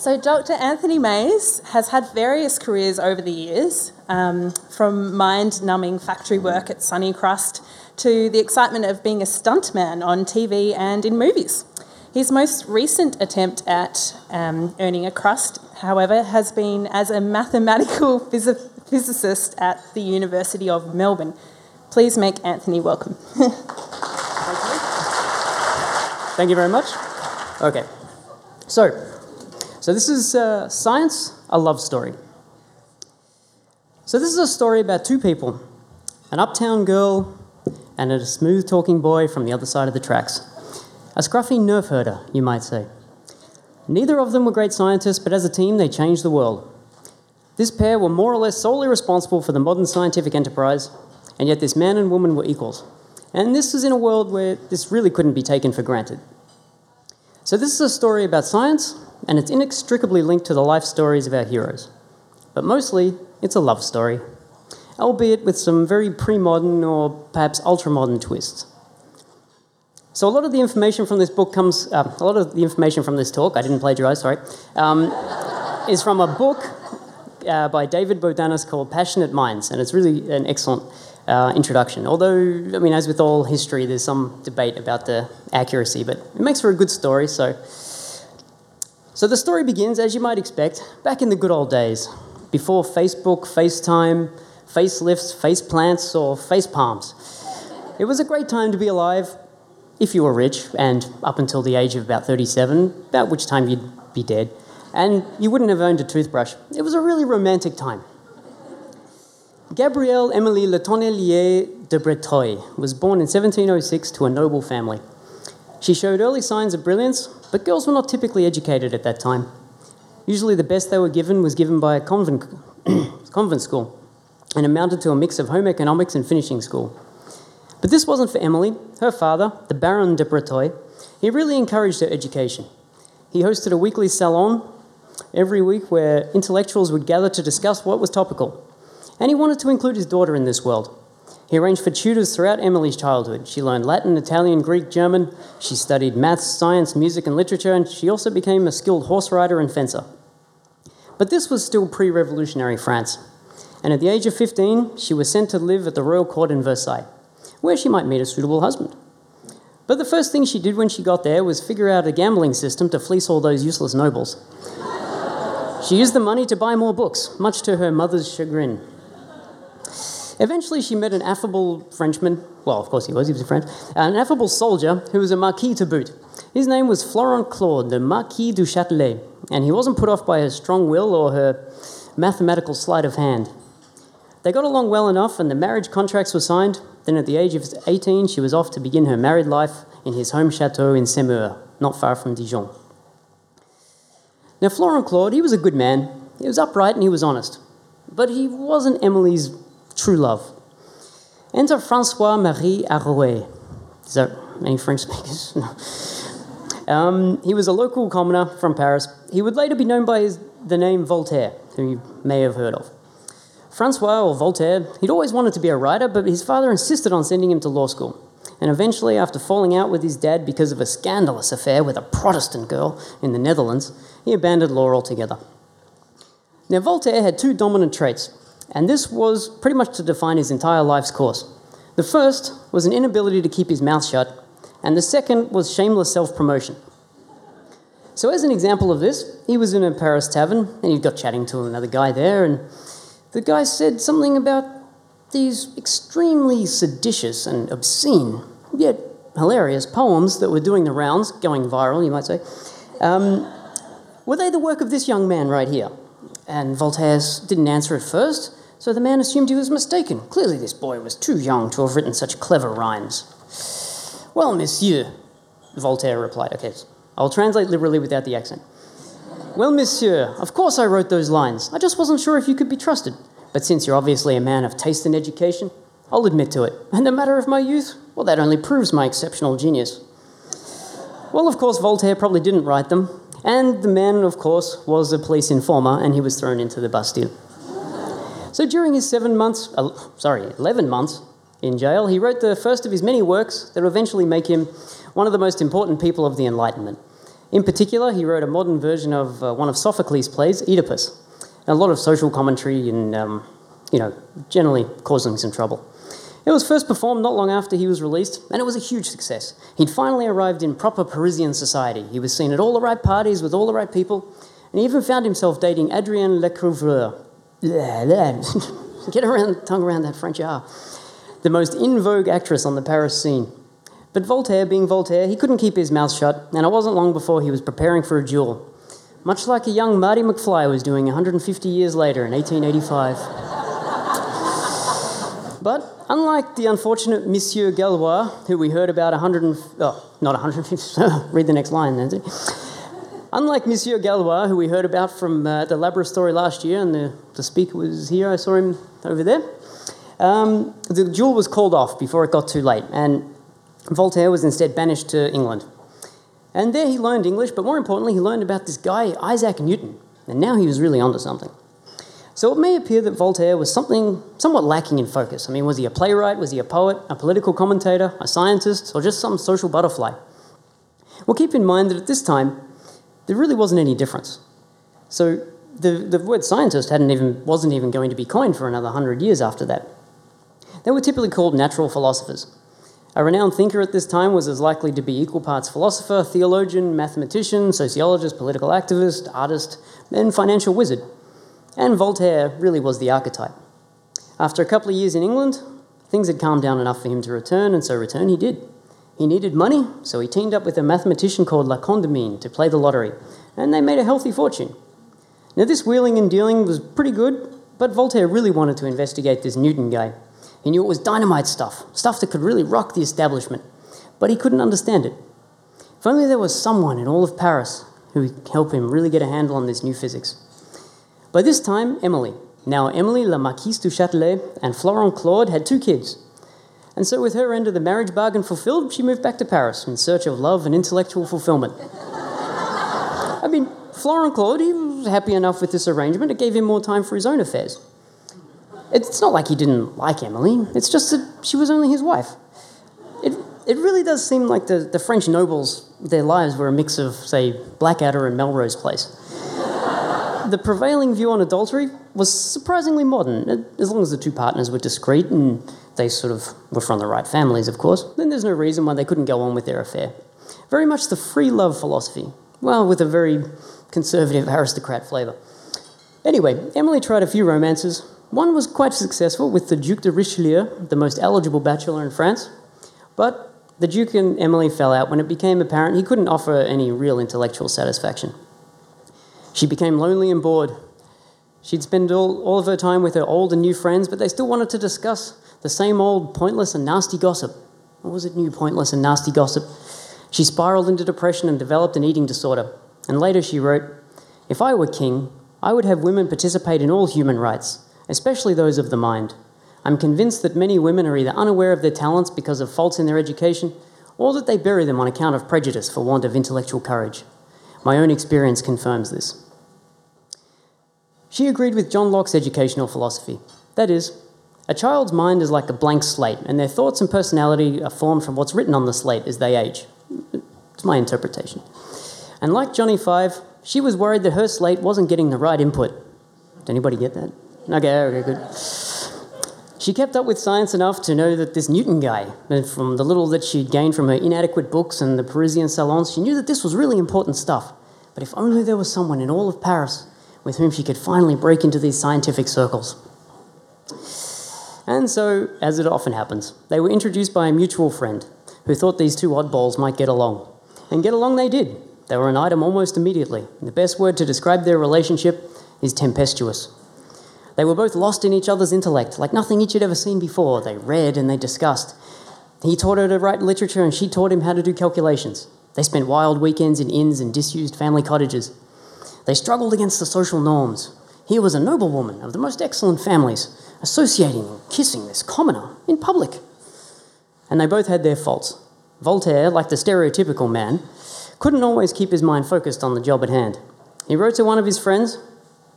So, Dr. Anthony Mays has had various careers over the years, um, from mind numbing factory work at Sunicrust to the excitement of being a stuntman on TV and in movies. His most recent attempt at um, earning a crust, however, has been as a mathematical phys- physicist at the University of Melbourne. Please make Anthony welcome. Thank you very much. Okay, so so this is uh, science, a love story. So this is a story about two people, an uptown girl and a smooth-talking boy from the other side of the tracks. A scruffy nerf herder, you might say. Neither of them were great scientists, but as a team, they changed the world. This pair were more or less solely responsible for the modern scientific enterprise, and yet this man and woman were equals. And this was in a world where this really couldn't be taken for granted. So, this is a story about science, and it's inextricably linked to the life stories of our heroes. But mostly, it's a love story, albeit with some very pre modern or perhaps ultra modern twists. So, a lot of the information from this book comes, uh, a lot of the information from this talk, I didn't plagiarize, sorry, um, is from a book uh, by David Bodanis called Passionate Minds, and it's really an excellent uh, introduction. Although, I mean, as with all history, there's some debate about the accuracy, but it makes for a good story, so so the story begins, as you might expect, back in the good old days, before Facebook, FaceTime, facelifts, faceplants, or face palms. It was a great time to be alive if you were rich, and up until the age of about 37, about which time you'd be dead, and you wouldn't have owned a toothbrush. It was a really romantic time. Gabrielle Emilie Le Tonnelier de Breteuil was born in 1706 to a noble family. She showed early signs of brilliance, but girls were not typically educated at that time. Usually, the best they were given was given by a convent, convent school and amounted to a mix of home economics and finishing school. But this wasn't for Emily. Her father, the Baron de Breteuil, he really encouraged her education. He hosted a weekly salon every week where intellectuals would gather to discuss what was topical. And he wanted to include his daughter in this world. He arranged for tutors throughout Emily's childhood. She learned Latin, Italian, Greek, German. She studied maths, science, music, and literature, and she also became a skilled horse rider and fencer. But this was still pre revolutionary France. And at the age of 15, she was sent to live at the royal court in Versailles, where she might meet a suitable husband. But the first thing she did when she got there was figure out a gambling system to fleece all those useless nobles. she used the money to buy more books, much to her mother's chagrin. Eventually, she met an affable Frenchman. Well, of course he was, he was a French. An affable soldier who was a Marquis to boot. His name was Florent Claude, the Marquis du Châtelet, and he wasn't put off by her strong will or her mathematical sleight of hand. They got along well enough, and the marriage contracts were signed. Then, at the age of 18, she was off to begin her married life in his home chateau in Semur, not far from Dijon. Now, Florent Claude, he was a good man. He was upright and he was honest. But he wasn't Emily's true love. Enter Francois Marie Arouet. Is that any French speakers? No. Um, he was a local commoner from Paris. He would later be known by his, the name Voltaire, who you may have heard of. Francois, or Voltaire, he'd always wanted to be a writer, but his father insisted on sending him to law school. And eventually, after falling out with his dad because of a scandalous affair with a Protestant girl in the Netherlands, he abandoned law altogether. Now, Voltaire had two dominant traits and this was pretty much to define his entire life's course. The first was an inability to keep his mouth shut, and the second was shameless self promotion. So, as an example of this, he was in a Paris tavern and he got chatting to another guy there, and the guy said something about these extremely seditious and obscene, yet hilarious poems that were doing the rounds, going viral, you might say. Um, were they the work of this young man right here? And Voltaire didn't answer at first, so the man assumed he was mistaken. Clearly, this boy was too young to have written such clever rhymes. Well, monsieur, Voltaire replied. Okay, I'll translate liberally without the accent. Well, monsieur, of course I wrote those lines. I just wasn't sure if you could be trusted. But since you're obviously a man of taste and education, I'll admit to it. And the matter of my youth, well, that only proves my exceptional genius. Well, of course, Voltaire probably didn't write them. And the man, of course, was a police informer and he was thrown into the Bastille. So during his seven months, sorry, 11 months in jail, he wrote the first of his many works that would eventually make him one of the most important people of the Enlightenment. In particular, he wrote a modern version of uh, one of Sophocles' plays, Oedipus, and a lot of social commentary and, um, you know, generally causing some trouble. It was first performed not long after he was released, and it was a huge success. He'd finally arrived in proper Parisian society. He was seen at all the right parties with all the right people, and he even found himself dating Adrienne Lecouvreur. Get around, tongue around that French R. The most in vogue actress on the Paris scene. But Voltaire, being Voltaire, he couldn't keep his mouth shut, and it wasn't long before he was preparing for a duel. Much like a young Marty McFly was doing 150 years later in 1885. but unlike the unfortunate Monsieur Galois, who we heard about 100 oh, not 150, read the next line, Nancy. Unlike Monsieur Galois, who we heard about from uh, the Labrador story last year, and the, the speaker was here, I saw him over there, um, the duel was called off before it got too late, and Voltaire was instead banished to England. And there he learned English, but more importantly, he learned about this guy, Isaac Newton, and now he was really onto something. So it may appear that Voltaire was something somewhat lacking in focus. I mean, was he a playwright? Was he a poet? A political commentator? A scientist? Or just some social butterfly? Well, keep in mind that at this time, there really wasn't any difference. So the, the word scientist hadn't even, wasn't even going to be coined for another hundred years after that. They were typically called natural philosophers. A renowned thinker at this time was as likely to be equal parts philosopher, theologian, mathematician, sociologist, political activist, artist, and financial wizard. And Voltaire really was the archetype. After a couple of years in England, things had calmed down enough for him to return, and so return he did. He needed money, so he teamed up with a mathematician called La Condamine to play the lottery, and they made a healthy fortune. Now, this wheeling and dealing was pretty good, but Voltaire really wanted to investigate this Newton guy. He knew it was dynamite stuff, stuff that could really rock the establishment, but he couldn't understand it. If only there was someone in all of Paris who could help him really get a handle on this new physics. By this time, Emily, now Emily la Marquise du Châtelet, and Florent Claude had two kids. And so, with her end of the marriage bargain fulfilled, she moved back to Paris in search of love and intellectual fulfillment. I mean, Florent Claude, he was happy enough with this arrangement, it gave him more time for his own affairs. It's not like he didn't like Emily, it's just that she was only his wife. It, it really does seem like the, the French nobles, their lives were a mix of, say, Blackadder and Melrose Place. the prevailing view on adultery was surprisingly modern, as long as the two partners were discreet and they sort of were from the right families, of course, then there's no reason why they couldn't go on with their affair. Very much the free love philosophy, well, with a very conservative aristocrat flavour. Anyway, Emily tried a few romances, one was quite successful with the Duc de Richelieu, the most eligible bachelor in France, but the Duke and Emily fell out when it became apparent he couldn't offer any real intellectual satisfaction. She became lonely and bored. She'd spend all, all of her time with her old and new friends, but they still wanted to discuss the same old pointless and nasty gossip. What was it, new pointless and nasty gossip? She spiraled into depression and developed an eating disorder. And later she wrote, If I were king, I would have women participate in all human rights especially those of the mind. I'm convinced that many women are either unaware of their talents because of faults in their education, or that they bury them on account of prejudice for want of intellectual courage. My own experience confirms this. She agreed with John Locke's educational philosophy. That is, a child's mind is like a blank slate, and their thoughts and personality are formed from what's written on the slate as they age. It's my interpretation. And like Johnny Five, she was worried that her slate wasn't getting the right input. Did anybody get that? Okay, okay, good. She kept up with science enough to know that this Newton guy, from the little that she'd gained from her inadequate books and the Parisian salons, she knew that this was really important stuff. But if only there was someone in all of Paris with whom she could finally break into these scientific circles. And so, as it often happens, they were introduced by a mutual friend who thought these two oddballs might get along. And get along they did. They were an item almost immediately. The best word to describe their relationship is tempestuous. They were both lost in each other's intellect, like nothing each had ever seen before. They read and they discussed. He taught her to write literature, and she taught him how to do calculations. They spent wild weekends in inns and disused family cottages. They struggled against the social norms. Here was a noblewoman of the most excellent families, associating and kissing this commoner in public. And they both had their faults. Voltaire, like the stereotypical man, couldn't always keep his mind focused on the job at hand. He wrote to one of his friends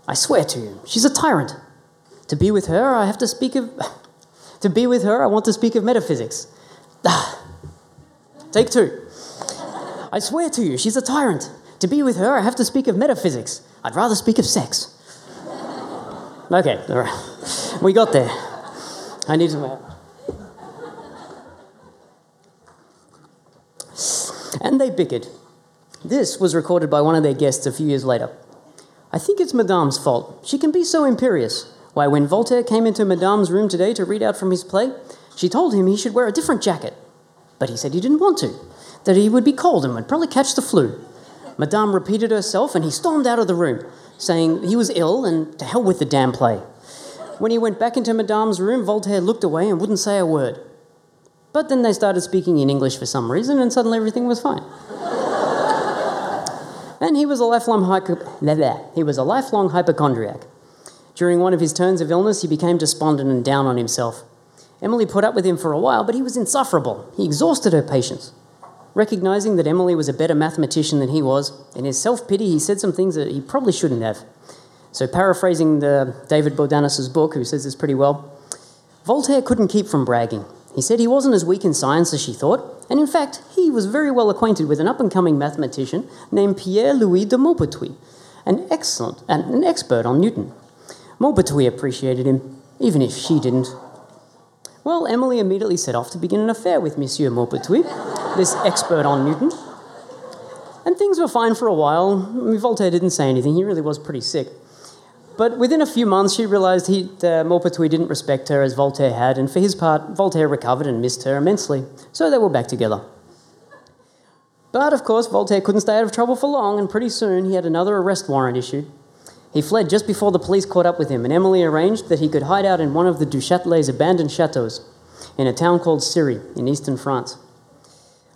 I swear to you, she's a tyrant. To be with her, I have to speak of. to be with her, I want to speak of metaphysics. Ah. Take two. I swear to you, she's a tyrant. To be with her, I have to speak of metaphysics. I'd rather speak of sex. Okay, all right. We got there. I need to. And they bickered. This was recorded by one of their guests a few years later. I think it's Madame's fault. She can be so imperious. Why, when Voltaire came into Madame's room today to read out from his play, she told him he should wear a different jacket. But he said he didn't want to, that he would be cold and would probably catch the flu. Madame repeated herself, and he stormed out of the room, saying he was ill and to hell with the damn play. When he went back into Madame's room, Voltaire looked away and wouldn't say a word. But then they started speaking in English for some reason, and suddenly everything was fine. and he was a lifelong hypo- he was a lifelong hypochondriac. During one of his turns of illness, he became despondent and down on himself. Emily put up with him for a while, but he was insufferable. He exhausted her patience. Recognizing that Emily was a better mathematician than he was, in his self pity, he said some things that he probably shouldn't have. So, paraphrasing the David Bodanis' book, who says this pretty well, Voltaire couldn't keep from bragging. He said he wasn't as weak in science as she thought, and in fact, he was very well acquainted with an up and coming mathematician named Pierre Louis de Maupertuis, an excellent and an expert on Newton. Maupertuis appreciated him, even if she didn't. Well, Emily immediately set off to begin an affair with Monsieur Maupertuis, this expert on Newton. And things were fine for a while. Voltaire didn't say anything, he really was pretty sick. But within a few months, she realised he, uh, Maupertuis didn't respect her as Voltaire had, and for his part, Voltaire recovered and missed her immensely, so they were back together. But of course, Voltaire couldn't stay out of trouble for long, and pretty soon he had another arrest warrant issued. He fled just before the police caught up with him, and Emily arranged that he could hide out in one of the Du Châtelet's abandoned chateaux in a town called Cirey in eastern France.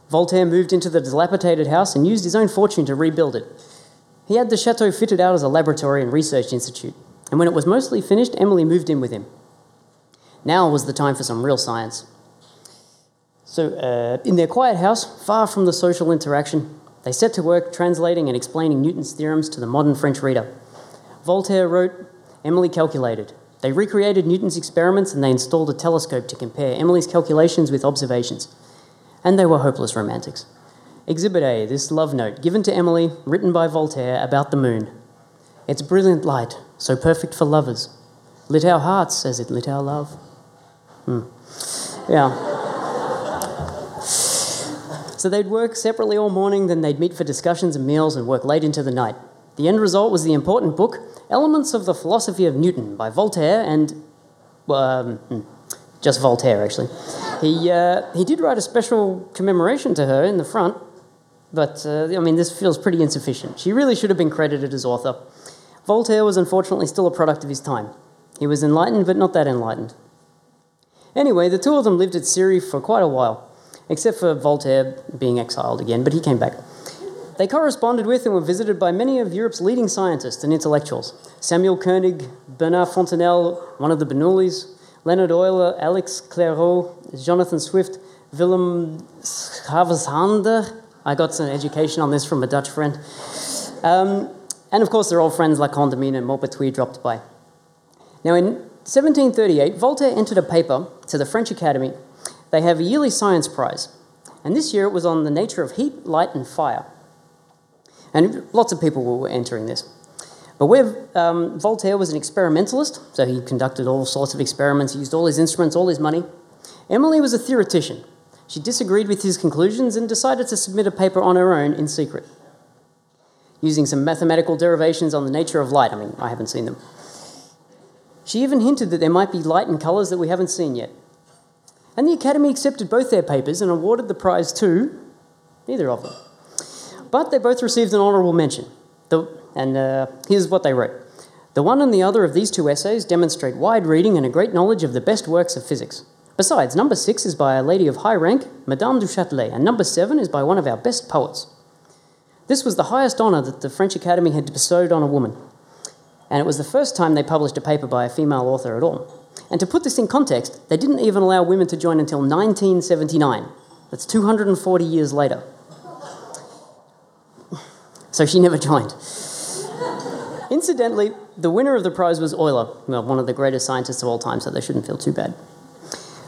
Voltaire moved into the dilapidated house and used his own fortune to rebuild it. He had the chateau fitted out as a laboratory and research institute, and when it was mostly finished, Emily moved in with him. Now was the time for some real science. So, uh, in their quiet house, far from the social interaction, they set to work translating and explaining Newton's theorems to the modern French reader. Voltaire wrote, Emily calculated. They recreated Newton's experiments and they installed a telescope to compare Emily's calculations with observations. And they were hopeless romantics. Exhibit A, this love note given to Emily, written by Voltaire about the moon. Its brilliant light, so perfect for lovers, lit our hearts as it lit our love. Hmm. Yeah. so they'd work separately all morning, then they'd meet for discussions and meals and work late into the night. The end result was the important book, Elements of the Philosophy of Newton by Voltaire and. Um, hmm, just Voltaire, actually. He, uh, he did write a special commemoration to her in the front, but uh, I mean, this feels pretty insufficient. She really should have been credited as author. Voltaire was unfortunately still a product of his time. He was enlightened, but not that enlightened. Anyway, the two of them lived at Cirey for quite a while, except for Voltaire being exiled again, but he came back. They corresponded with and were visited by many of Europe's leading scientists and intellectuals Samuel Koenig, Bernard Fontenelle, one of the Bernoullis, Leonhard Euler, Alex Clairaut, Jonathan Swift, Willem Schaafshander. I got some education on this from a Dutch friend. Um, and of course, they're all friends like Condamine and Maupertuis dropped by. Now, in 1738, Voltaire entered a paper to the French Academy. They have a yearly science prize, and this year it was on the nature of heat, light, and fire. And lots of people were entering this. But where um, Voltaire was an experimentalist, so he conducted all sorts of experiments, he used all his instruments, all his money, Emily was a theoretician. She disagreed with his conclusions and decided to submit a paper on her own in secret, using some mathematical derivations on the nature of light. I mean, I haven't seen them. She even hinted that there might be light and colours that we haven't seen yet. And the Academy accepted both their papers and awarded the prize to neither of them. But they both received an honourable mention. The, and uh, here's what they wrote The one and the other of these two essays demonstrate wide reading and a great knowledge of the best works of physics. Besides, number six is by a lady of high rank, Madame du Châtelet, and number seven is by one of our best poets. This was the highest honour that the French Academy had bestowed on a woman, and it was the first time they published a paper by a female author at all. And to put this in context, they didn't even allow women to join until 1979. That's 240 years later. So she never joined. Incidentally, the winner of the prize was Euler, well, one of the greatest scientists of all time, so they shouldn't feel too bad.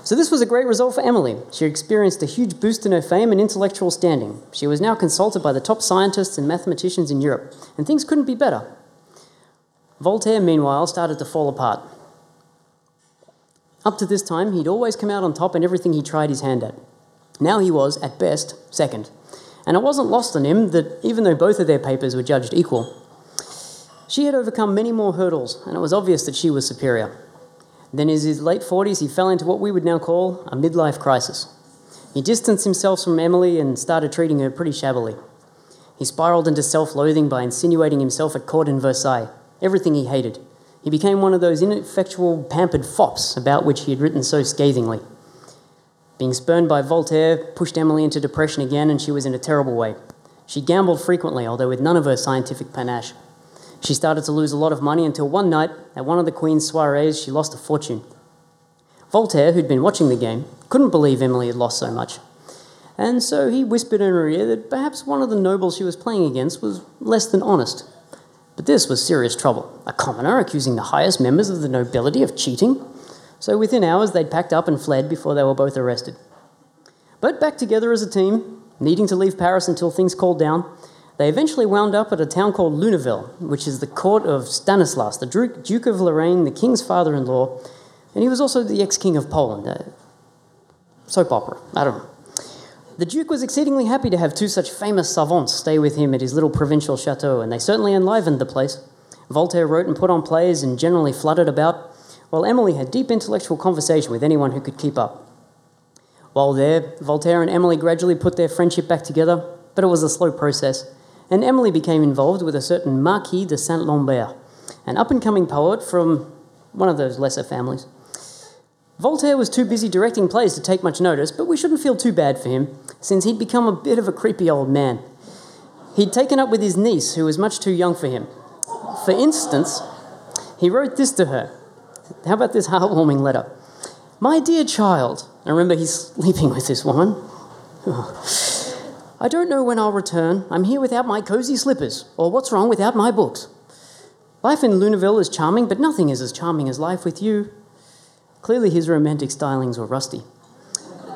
So, this was a great result for Emily. She experienced a huge boost in her fame and intellectual standing. She was now consulted by the top scientists and mathematicians in Europe, and things couldn't be better. Voltaire, meanwhile, started to fall apart. Up to this time, he'd always come out on top in everything he tried his hand at. Now he was, at best, second. And it wasn't lost on him that even though both of their papers were judged equal, she had overcome many more hurdles, and it was obvious that she was superior. Then, in his late 40s, he fell into what we would now call a midlife crisis. He distanced himself from Emily and started treating her pretty shabbily. He spiraled into self loathing by insinuating himself at court in Versailles, everything he hated. He became one of those ineffectual, pampered fops about which he had written so scathingly. Being spurned by Voltaire pushed Emily into depression again, and she was in a terrible way. She gambled frequently, although with none of her scientific panache. She started to lose a lot of money until one night, at one of the Queen's soirees, she lost a fortune. Voltaire, who'd been watching the game, couldn't believe Emily had lost so much. And so he whispered in her ear that perhaps one of the nobles she was playing against was less than honest. But this was serious trouble. A commoner accusing the highest members of the nobility of cheating? So within hours, they'd packed up and fled before they were both arrested. But back together as a team, needing to leave Paris until things cooled down, they eventually wound up at a town called Lunéville, which is the court of Stanislas, the Duke of Lorraine, the king's father in law, and he was also the ex king of Poland. Uh, soap opera, I don't know. The Duke was exceedingly happy to have two such famous savants stay with him at his little provincial chateau, and they certainly enlivened the place. Voltaire wrote and put on plays and generally fluttered about, while Emily had deep intellectual conversation with anyone who could keep up. While there, Voltaire and Emily gradually put their friendship back together, but it was a slow process, and Emily became involved with a certain Marquis de Saint Lambert, an up and coming poet from one of those lesser families. Voltaire was too busy directing plays to take much notice, but we shouldn't feel too bad for him, since he'd become a bit of a creepy old man. He'd taken up with his niece, who was much too young for him. For instance, he wrote this to her how about this heartwarming letter? My dear child, I remember he's sleeping with this woman. I don't know when I'll return. I'm here without my cozy slippers, or what's wrong without my books. Life in Lunéville is charming, but nothing is as charming as life with you. Clearly, his romantic stylings were rusty.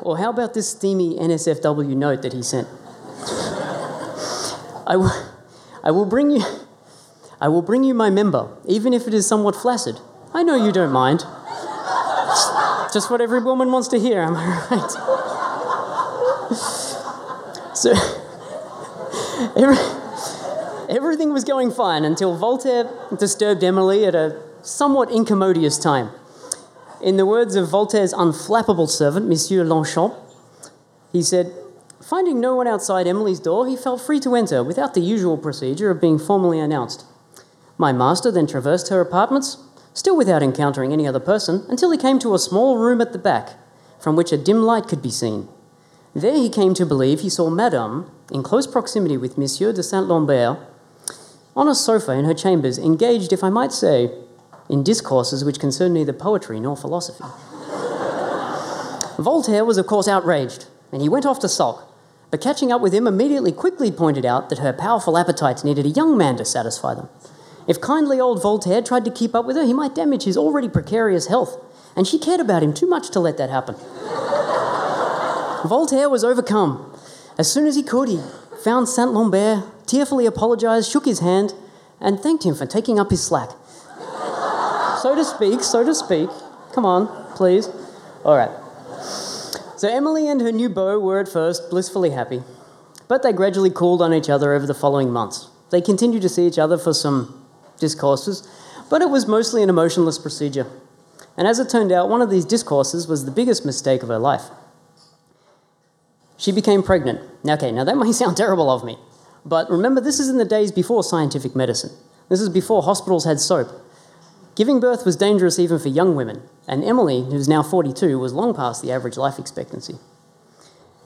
Or how about this steamy NSFW note that he sent? I, w- I will bring you. I will bring you my member, even if it is somewhat flaccid. I know you don't mind. Just what every woman wants to hear, am I right? So, every, everything was going fine until Voltaire disturbed Emily at a somewhat incommodious time. In the words of Voltaire's unflappable servant, Monsieur Longchamp, he said, Finding no one outside Emily's door, he felt free to enter without the usual procedure of being formally announced. My master then traversed her apartments, still without encountering any other person, until he came to a small room at the back, from which a dim light could be seen. There he came to believe he saw Madame, in close proximity with Monsieur de Saint Lambert, on a sofa in her chambers, engaged, if I might say, in discourses which concerned neither poetry nor philosophy. Voltaire was, of course, outraged, and he went off to sulk. But catching up with him, immediately quickly pointed out that her powerful appetites needed a young man to satisfy them. If kindly old Voltaire tried to keep up with her, he might damage his already precarious health, and she cared about him too much to let that happen. Voltaire was overcome. As soon as he could, he found Saint Lambert, tearfully apologized, shook his hand, and thanked him for taking up his slack. so to speak, so to speak. Come on, please. All right. So Emily and her new beau were at first blissfully happy, but they gradually cooled on each other over the following months. They continued to see each other for some discourses, but it was mostly an emotionless procedure. And as it turned out, one of these discourses was the biggest mistake of her life. She became pregnant. Now, okay, now that may sound terrible of me, but remember, this is in the days before scientific medicine. This is before hospitals had soap. Giving birth was dangerous even for young women, and Emily, who's now 42, was long past the average life expectancy.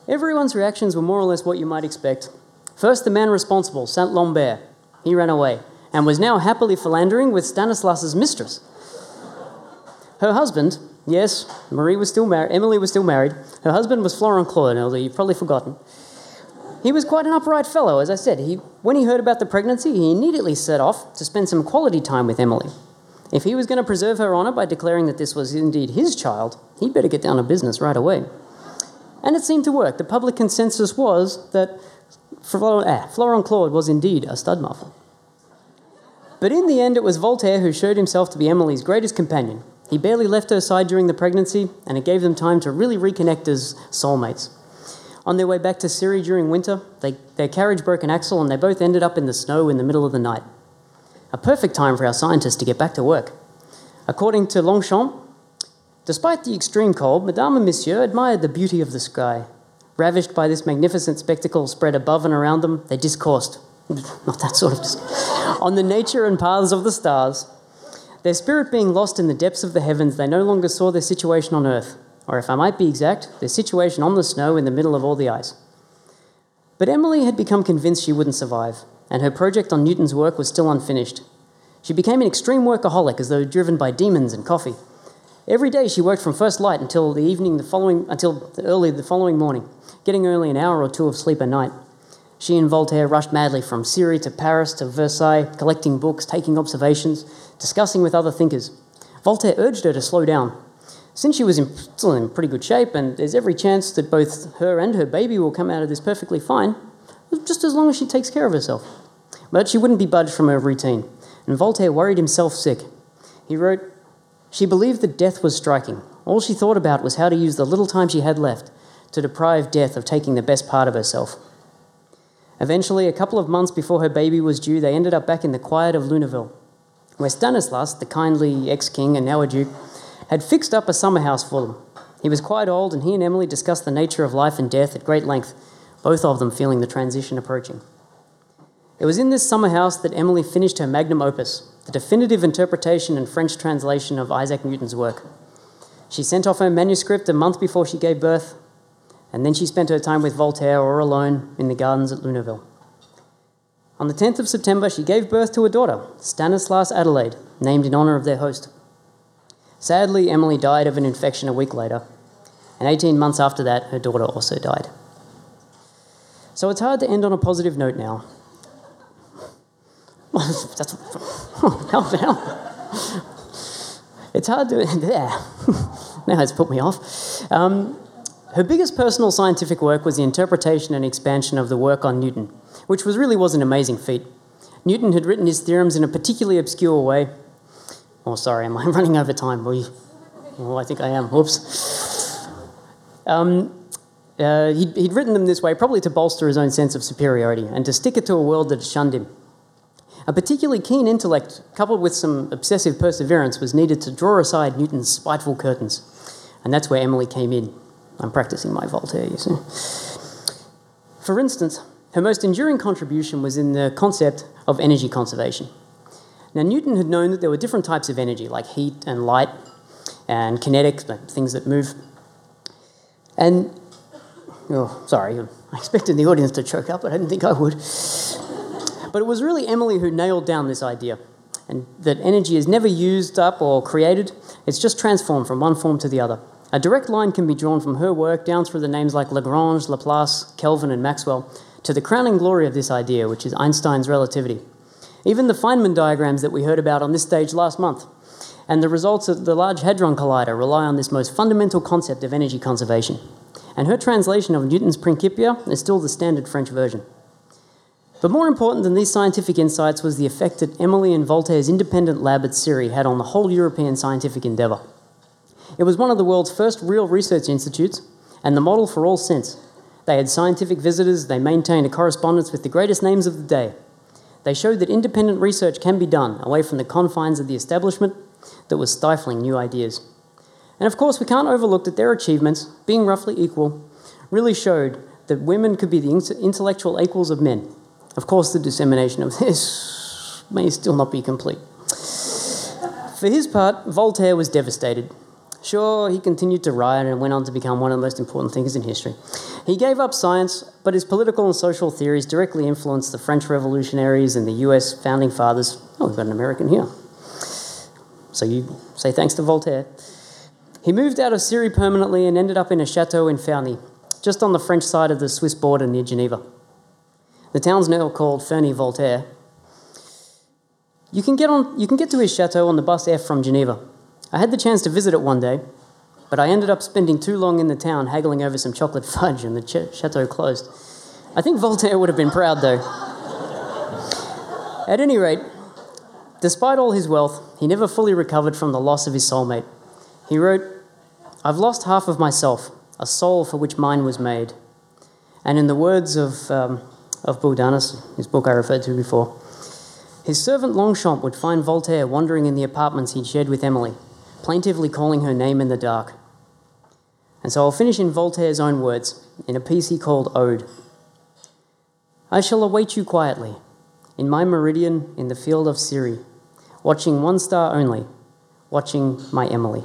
Everyone's reactions were more or less what you might expect. First, the man responsible, Saint Lambert. He ran away and was now happily philandering with Stanislas's mistress. Her husband, yes, Marie was still married, Emily was still married. Her husband was Florent Claude, although you've probably forgotten. He was quite an upright fellow, as I said. He, when he heard about the pregnancy, he immediately set off to spend some quality time with Emily. If he was going to preserve her honour by declaring that this was indeed his child, he'd better get down to business right away. And it seemed to work. The public consensus was that ah, Florent Claude was indeed a stud muffle. But in the end, it was Voltaire who showed himself to be Emily's greatest companion. He barely left her side during the pregnancy, and it gave them time to really reconnect as soulmates. On their way back to Cirey during winter, they, their carriage broke an axle and they both ended up in the snow in the middle of the night. A perfect time for our scientists to get back to work. According to Longchamp, despite the extreme cold, Madame and Monsieur admired the beauty of the sky. Ravished by this magnificent spectacle spread above and around them, they discoursed, not that sort of, on the nature and paths of the stars. Their spirit being lost in the depths of the heavens, they no longer saw their situation on earth, or if I might be exact, their situation on the snow in the middle of all the ice. But Emily had become convinced she wouldn't survive, and her project on Newton's work was still unfinished. She became an extreme workaholic as though driven by demons and coffee. Every day she worked from first light until the evening the following until early the following morning, getting only an hour or two of sleep a night. She and Voltaire rushed madly from Cirey to Paris to Versailles, collecting books, taking observations, discussing with other thinkers. Voltaire urged her to slow down. Since she was in, still in pretty good shape, and there's every chance that both her and her baby will come out of this perfectly fine, just as long as she takes care of herself. But she wouldn't be budged from her routine, and Voltaire worried himself sick. He wrote, She believed that death was striking. All she thought about was how to use the little time she had left to deprive death of taking the best part of herself. Eventually, a couple of months before her baby was due, they ended up back in the quiet of Lunéville, where Stanislas, the kindly ex king and now a duke, had fixed up a summer house for them. He was quite old, and he and Emily discussed the nature of life and death at great length, both of them feeling the transition approaching. It was in this summer house that Emily finished her magnum opus, the definitive interpretation and French translation of Isaac Newton's work. She sent off her manuscript a month before she gave birth, and then she spent her time with Voltaire or alone in the gardens at Lunéville. On the 10th of September, she gave birth to a daughter, Stanislas Adelaide, named in honour of their host. Sadly, Emily died of an infection a week later, and 18 months after that, her daughter also died. So it's hard to end on a positive note now. That's, how? It's hard to. Yeah. now it's put me off. Um, her biggest personal scientific work was the interpretation and expansion of the work on Newton, which was really was an amazing feat. Newton had written his theorems in a particularly obscure way. Oh, sorry, am I running over time? Oh, I think I am. Whoops. Um, uh, he'd, he'd written them this way probably to bolster his own sense of superiority and to stick it to a world that shunned him. A particularly keen intellect, coupled with some obsessive perseverance, was needed to draw aside Newton's spiteful curtains. And that's where Emily came in. I'm practicing my Voltaire, you see. For instance, her most enduring contribution was in the concept of energy conservation. Now, Newton had known that there were different types of energy, like heat and light and kinetic, things that move. And, oh, sorry, I expected the audience to choke up, but I didn't think I would. But it was really Emily who nailed down this idea, and that energy is never used up or created, it's just transformed from one form to the other. A direct line can be drawn from her work down through the names like Lagrange, Laplace, Kelvin, and Maxwell to the crowning glory of this idea, which is Einstein's relativity. Even the Feynman diagrams that we heard about on this stage last month and the results of the Large Hadron Collider rely on this most fundamental concept of energy conservation. And her translation of Newton's Principia is still the standard French version. But more important than these scientific insights was the effect that Emily and Voltaire's independent lab at Cirey had on the whole European scientific endeavour. It was one of the world's first real research institutes and the model for all since. They had scientific visitors, they maintained a correspondence with the greatest names of the day. They showed that independent research can be done away from the confines of the establishment that was stifling new ideas. And of course, we can't overlook that their achievements, being roughly equal, really showed that women could be the intellectual equals of men. Of course, the dissemination of this may still not be complete. For his part, Voltaire was devastated. Sure, he continued to write and went on to become one of the most important thinkers in history. He gave up science, but his political and social theories directly influenced the French revolutionaries and the US founding fathers. Oh, we've got an American here. So you say thanks to Voltaire. He moved out of Cirey permanently and ended up in a chateau in Ferney, just on the French side of the Swiss border near Geneva. The town's now called Ferney Voltaire. You can get on. You can get to his chateau on the bus F from Geneva. I had the chance to visit it one day, but I ended up spending too long in the town haggling over some chocolate fudge, and the ch- chateau closed. I think Voltaire would have been proud, though. At any rate, despite all his wealth, he never fully recovered from the loss of his soulmate. He wrote, "I've lost half of myself, a soul for which mine was made." And in the words of um, of Bodanis, his book I referred to before. His servant Longchamp would find Voltaire wandering in the apartments he'd shared with Emily, plaintively calling her name in the dark. And so I'll finish in Voltaire's own words, in a piece he called Ode. I shall await you quietly, in my meridian in the field of Cirey, watching one star only, watching my Emily.